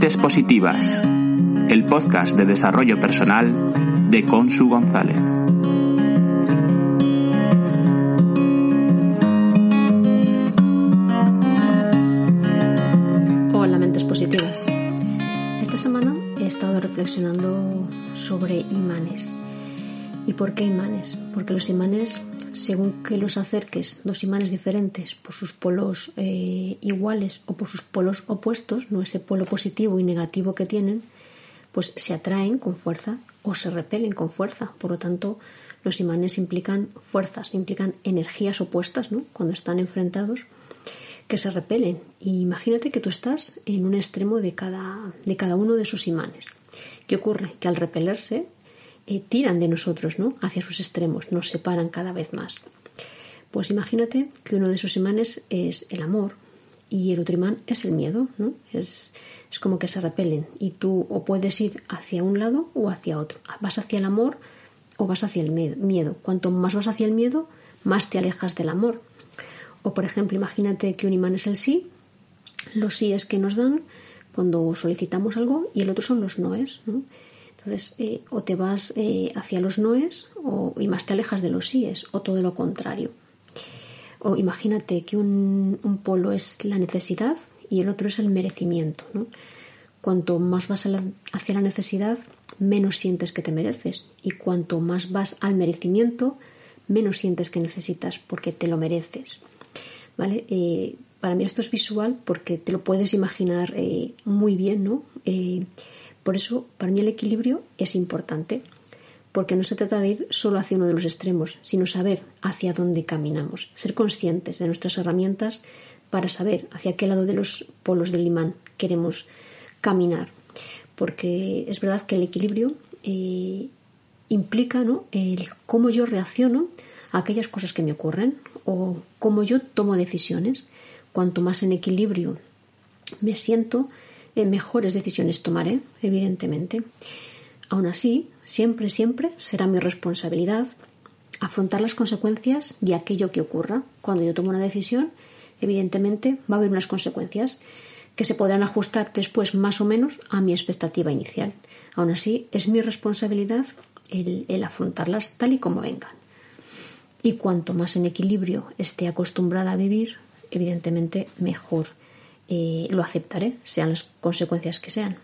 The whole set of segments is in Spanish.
Mentes Positivas, el podcast de desarrollo personal de Consu González. Hola, Mentes Positivas. Esta semana he estado reflexionando sobre imanes. ¿Y por qué imanes? Porque los imanes según que los acerques, dos imanes diferentes, por sus polos eh, iguales o por sus polos opuestos, no ese polo positivo y negativo que tienen, pues se atraen con fuerza o se repelen con fuerza. Por lo tanto, los imanes implican fuerzas, implican energías opuestas, ¿no? Cuando están enfrentados, que se repelen. Y imagínate que tú estás en un extremo de cada, de cada uno de esos imanes. ¿Qué ocurre? Que al repelerse, eh, tiran de nosotros, ¿no? Hacia sus extremos, nos separan cada vez más. Pues imagínate que uno de esos imanes es el amor y el otro imán es el miedo, ¿no? Es, es como que se repelen y tú o puedes ir hacia un lado o hacia otro. Vas hacia el amor o vas hacia el miedo. Cuanto más vas hacia el miedo, más te alejas del amor. O por ejemplo, imagínate que un imán es el sí, los síes que nos dan cuando solicitamos algo y el otro son los noes. ¿no? Entonces, eh, o te vas eh, hacia los noes o, y más te alejas de los síes, o todo lo contrario. O imagínate que un, polo es la necesidad y el otro es el merecimiento. Cuanto más vas hacia la necesidad, menos sientes que te mereces. Y cuanto más vas al merecimiento, menos sientes que necesitas porque te lo mereces. ¿Vale? Eh, para mí esto es visual porque te lo puedes imaginar muy bien, ¿no? Por eso, para mí el equilibrio es importante, porque no se trata de ir solo hacia uno de los extremos, sino saber hacia dónde caminamos, ser conscientes de nuestras herramientas para saber hacia qué lado de los polos del imán queremos caminar. Porque es verdad que el equilibrio eh, implica ¿no? el cómo yo reacciono a aquellas cosas que me ocurren o cómo yo tomo decisiones. Cuanto más en equilibrio me siento, eh, mejores decisiones tomaré, evidentemente. Aún así, siempre, siempre será mi responsabilidad afrontar las consecuencias de aquello que ocurra. Cuando yo tomo una decisión, evidentemente va a haber unas consecuencias que se podrán ajustar después más o menos a mi expectativa inicial. Aún así, es mi responsabilidad el, el afrontarlas tal y como vengan. Y cuanto más en equilibrio esté acostumbrada a vivir, evidentemente mejor lo aceptaré, sean las consecuencias que sean.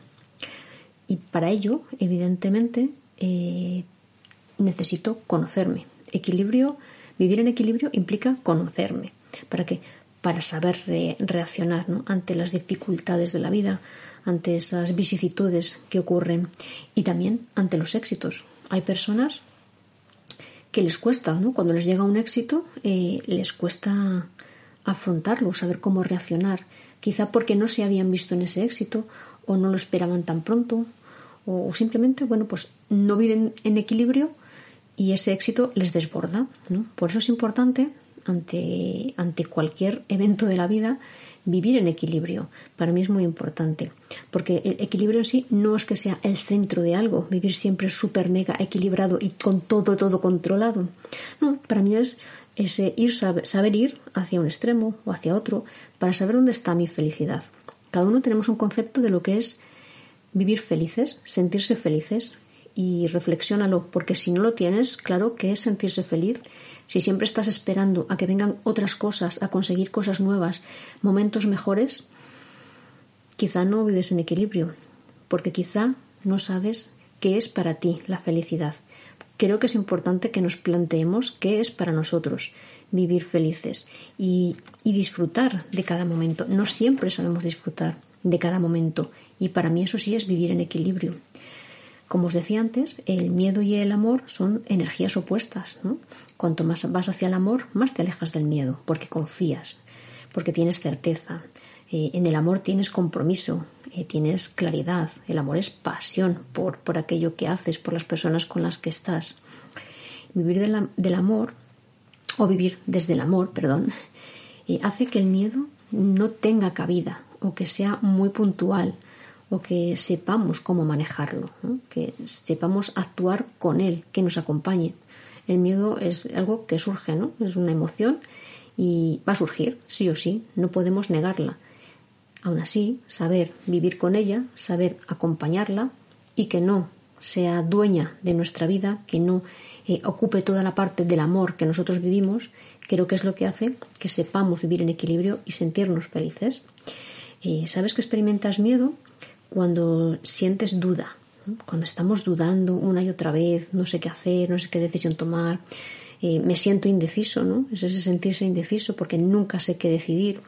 Y para ello, evidentemente, eh, necesito conocerme. Equilibrio, vivir en equilibrio implica conocerme. ¿Para qué? Para saber reaccionar ante las dificultades de la vida, ante esas vicisitudes que ocurren y también ante los éxitos. Hay personas que les cuesta, ¿no? Cuando les llega un éxito, eh, les cuesta afrontarlo, saber cómo reaccionar quizá porque no se habían visto en ese éxito o no lo esperaban tan pronto o simplemente, bueno, pues no viven en equilibrio y ese éxito les desborda. Por eso es importante ante, ante cualquier evento de la vida vivir en equilibrio. Para mí es muy importante, porque el equilibrio en sí no es que sea el centro de algo, vivir siempre súper mega equilibrado y con todo, todo controlado. No, para mí es ese ir, saber ir hacia un extremo o hacia otro para saber dónde está mi felicidad. Cada uno tenemos un concepto de lo que es vivir felices, sentirse felices y reflexiónalo, porque si no lo tienes, claro que es sentirse feliz. Si siempre estás esperando a que vengan otras cosas, a conseguir cosas nuevas, momentos mejores, quizá no vives en equilibrio, porque quizá no sabes qué es para ti la felicidad creo que es importante que nos planteemos qué es para nosotros vivir felices y, disfrutar de cada momento. No siempre sabemos disfrutar de cada momento y para mí eso sí es vivir en equilibrio. Como os decía antes, el miedo y el amor son energías opuestas. Cuanto más vas hacia el amor, más te alejas del miedo, porque confías, porque tienes certeza. Eh, en el amor tienes compromiso, eh, tienes claridad, el amor es pasión por, por, aquello que haces, por las personas con las que estás. Vivir del amor, o vivir desde el amor, perdón, eh, hace que el miedo no tenga cabida o que sea muy puntual o que sepamos cómo manejarlo, que sepamos actuar con él, que nos acompañe. El miedo es algo que surge, ¿no? Es una emoción y va a surgir, sí o sí, no podemos negarla Aún así, saber vivir con ella, saber acompañarla y que no sea dueña de nuestra vida, que no eh, ocupe toda la parte del amor que nosotros vivimos, creo que es lo que hace que sepamos vivir en equilibrio y sentirnos felices. Eh, ¿Sabes que experimentas miedo? Cuando sientes duda, cuando estamos dudando una y otra vez, no sé qué hacer, no sé qué decisión tomar, eh, me siento indeciso, ¿no? Es ese sentirse indeciso porque nunca sé qué decidir.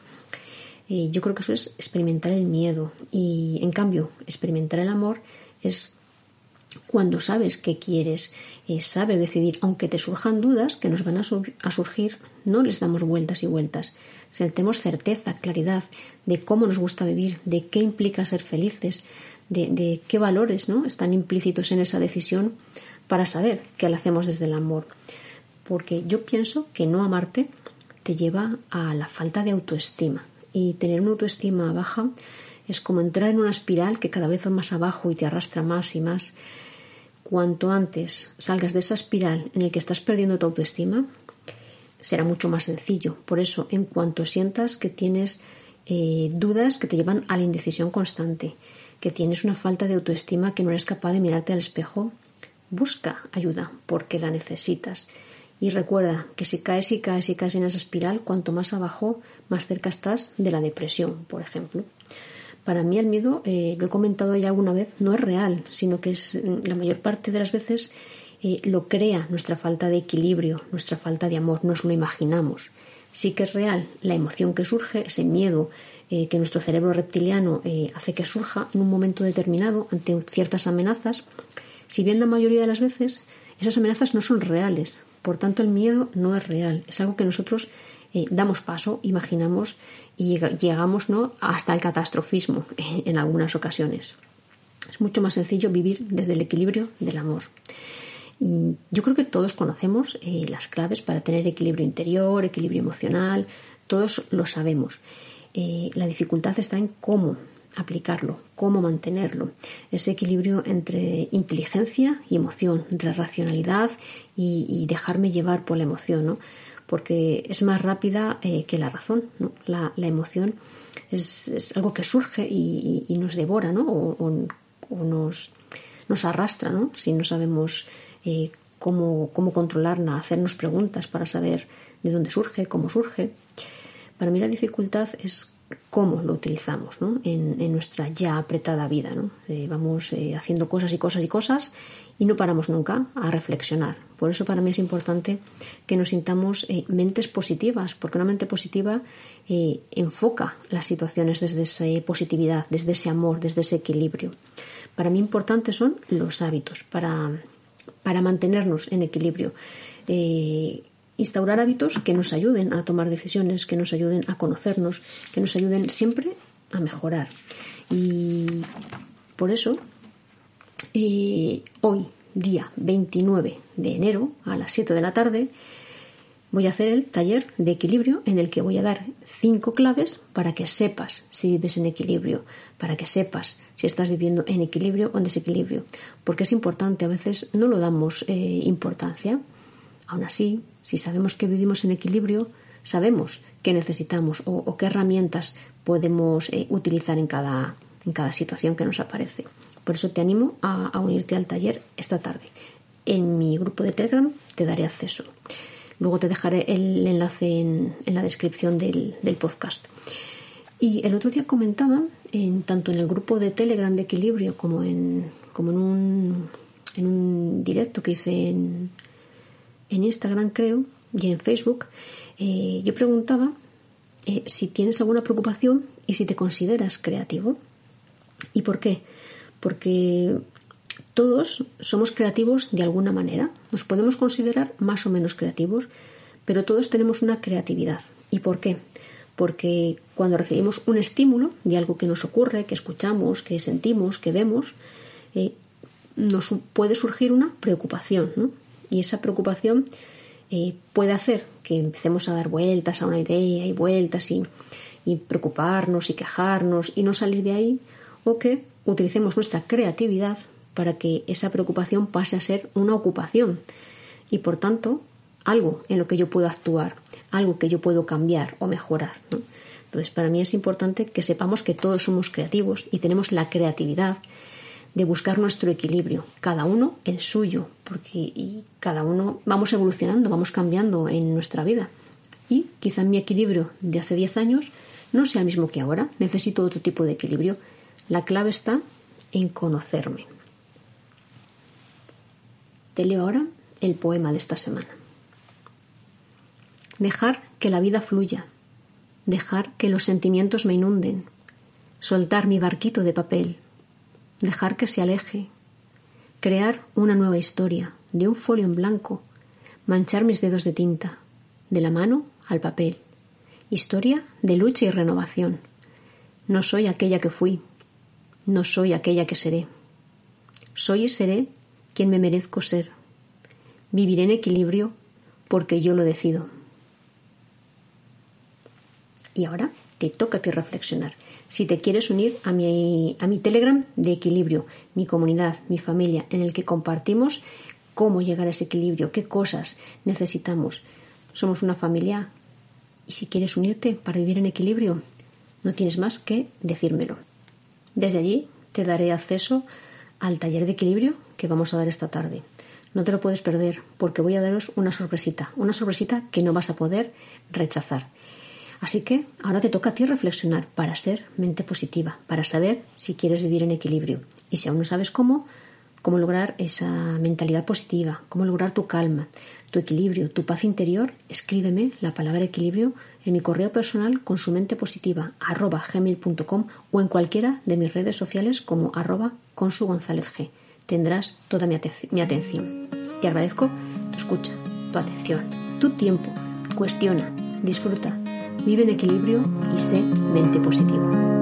Eh, yo creo que eso es experimentar el miedo y en cambio experimentar el amor es cuando sabes qué quieres, eh, sabes decidir, aunque te surjan dudas que nos van a, surgir, no les damos vueltas y vueltas. Sentemos certeza, claridad de cómo nos gusta vivir, de qué implica ser felices, de, qué valores ¿no? están implícitos en esa decisión para saber que la hacemos desde el amor. Porque yo pienso que no amarte te lleva a la falta de autoestima. Y tener una autoestima baja es como entrar en una espiral que cada vez va más abajo y te arrastra más y más. Cuanto antes salgas de esa espiral en el que estás perdiendo tu autoestima, será mucho más sencillo. Por eso, en cuanto sientas que tienes eh, dudas que te llevan a la indecisión constante, que tienes una falta de autoestima, que no eres capaz de mirarte al espejo, busca ayuda porque la necesitas. Y recuerda que si caes y caes y caes en esa espiral, cuanto más abajo, más cerca estás de la depresión, por ejemplo. Para mí el miedo, eh, lo he comentado ya alguna vez, no es real, sino que es la mayor parte de las veces eh, lo crea nuestra falta de equilibrio, nuestra falta de amor, nos lo imaginamos. Sí que es real la emoción que surge, ese miedo, eh, que nuestro cerebro reptiliano hace que surja en un momento determinado ante ciertas amenazas, si bien la mayoría de las veces esas amenazas no son reales, por tanto el miedo no es real, es algo que nosotros eh, damos paso, imaginamos y llegamos ¿no? hasta el catastrofismo en algunas ocasiones. Es mucho más sencillo vivir desde el equilibrio del amor. Y yo creo que todos conocemos las claves para tener equilibrio interior, equilibrio emocional, todos lo sabemos. Eh, la dificultad está en cómo aplicarlo, cómo mantenerlo. Ese equilibrio entre inteligencia y emoción, entre racionalidad y, dejarme llevar por la emoción, ¿no? Porque es más rápida eh, que la razón, ¿no? La, emoción es, algo que surge y, nos devora, ¿no? O, nos, nos, arrastra, ¿no? Si no sabemos eh, cómo, cómo controlarla, hacernos preguntas para saber de dónde surge, cómo surge. Para mí la dificultad es cómo lo utilizamos en, nuestra ya apretada vida. Eh, vamos eh, haciendo cosas y cosas y cosas y no paramos nunca a reflexionar. Por eso para mí es importante que nos sintamos eh, mentes positivas, porque una mente positiva enfoca las situaciones desde esa positividad, desde ese amor, desde ese equilibrio. Para mí importantes son los hábitos para, para mantenernos en equilibrio instaurar hábitos que nos ayuden a tomar decisiones, que nos ayuden a conocernos, que nos ayuden siempre a mejorar. Y por eso, eh, hoy, día 29 de enero, a las 7 de la tarde, voy a hacer el taller de equilibrio en el que voy a dar cinco claves para que sepas si vives en equilibrio, para que sepas si estás viviendo en equilibrio o en desequilibrio, porque es importante, a veces no lo damos eh, importancia. Aún así, si sabemos que vivimos en equilibrio, sabemos qué necesitamos o, qué herramientas podemos eh, utilizar en cada, en cada situación que nos aparece. Por eso te animo a, unirte al taller esta tarde. En mi grupo de Telegram te daré acceso. Luego te dejaré el enlace en, la descripción del, podcast. Y el otro día comentaba, en, tanto en el grupo de Telegram de Equilibrio como en, como en, un, en un directo que hice en, en Instagram creo y en Facebook, eh, yo preguntaba eh, si tienes alguna preocupación y si te consideras creativo. ¿Y por qué? Porque todos somos creativos de alguna manera. Nos podemos considerar más o menos creativos, pero todos tenemos una creatividad. ¿Y por qué? Porque cuando recibimos un estímulo de algo que nos ocurre, que escuchamos, que sentimos, que vemos, eh, nos puede surgir una preocupación, ¿no? Y esa preocupación eh, puede hacer que empecemos a dar vueltas a una idea y vueltas y, preocuparnos y quejarnos y no salir de ahí, o que utilicemos nuestra creatividad para que esa preocupación pase a ser una ocupación y por tanto algo en lo que yo puedo actuar, algo que yo puedo cambiar o mejorar. Entonces, para mí es importante que sepamos que todos somos creativos y tenemos la creatividad de buscar nuestro equilibrio, cada uno el suyo, porque y cada uno vamos evolucionando, vamos cambiando en nuestra vida. Y quizá mi equilibrio de hace 10 años no sea el mismo que ahora, necesito otro tipo de equilibrio. La clave está en conocerme. Te leo ahora el poema de esta semana. Dejar que la vida fluya, dejar que los sentimientos me inunden, soltar mi barquito de papel, dejar que se aleje, crear una nueva historia de un folio en blanco, manchar mis dedos de tinta, de la mano al papel, historia de lucha y renovación. No soy aquella que fui, no soy aquella que seré. Soy y seré quien me merezco ser. Viviré en equilibrio porque yo lo decido. Y ahora te toca ti reflexionar. Si te quieres unir a mi, a mi Telegram de equilibrio, mi comunidad, mi familia, en el que compartimos cómo llegar a ese equilibrio, qué cosas necesitamos. Somos una familia y si quieres unirte para vivir en equilibrio, no tienes más que decírmelo. Desde allí te daré acceso al taller de equilibrio que vamos a dar esta tarde. No te lo puedes perder porque voy a daros una sorpresita, una sorpresita que no vas a poder rechazar. Así que ahora te toca a ti reflexionar para ser mente positiva, para saber si quieres vivir en equilibrio. Y si aún no sabes cómo, cómo lograr esa mentalidad positiva, cómo lograr tu calma, tu equilibrio, tu paz interior, escríbeme la palabra equilibrio en mi correo personal con su mente positiva arroba gmail.com o en cualquiera de mis redes sociales como arroba con su González G. Tendrás toda mi, mi atención. Te agradezco tu escucha, tu atención, tu tiempo. Cuestiona, disfruta, vive en equilibrio y sé mente positiva.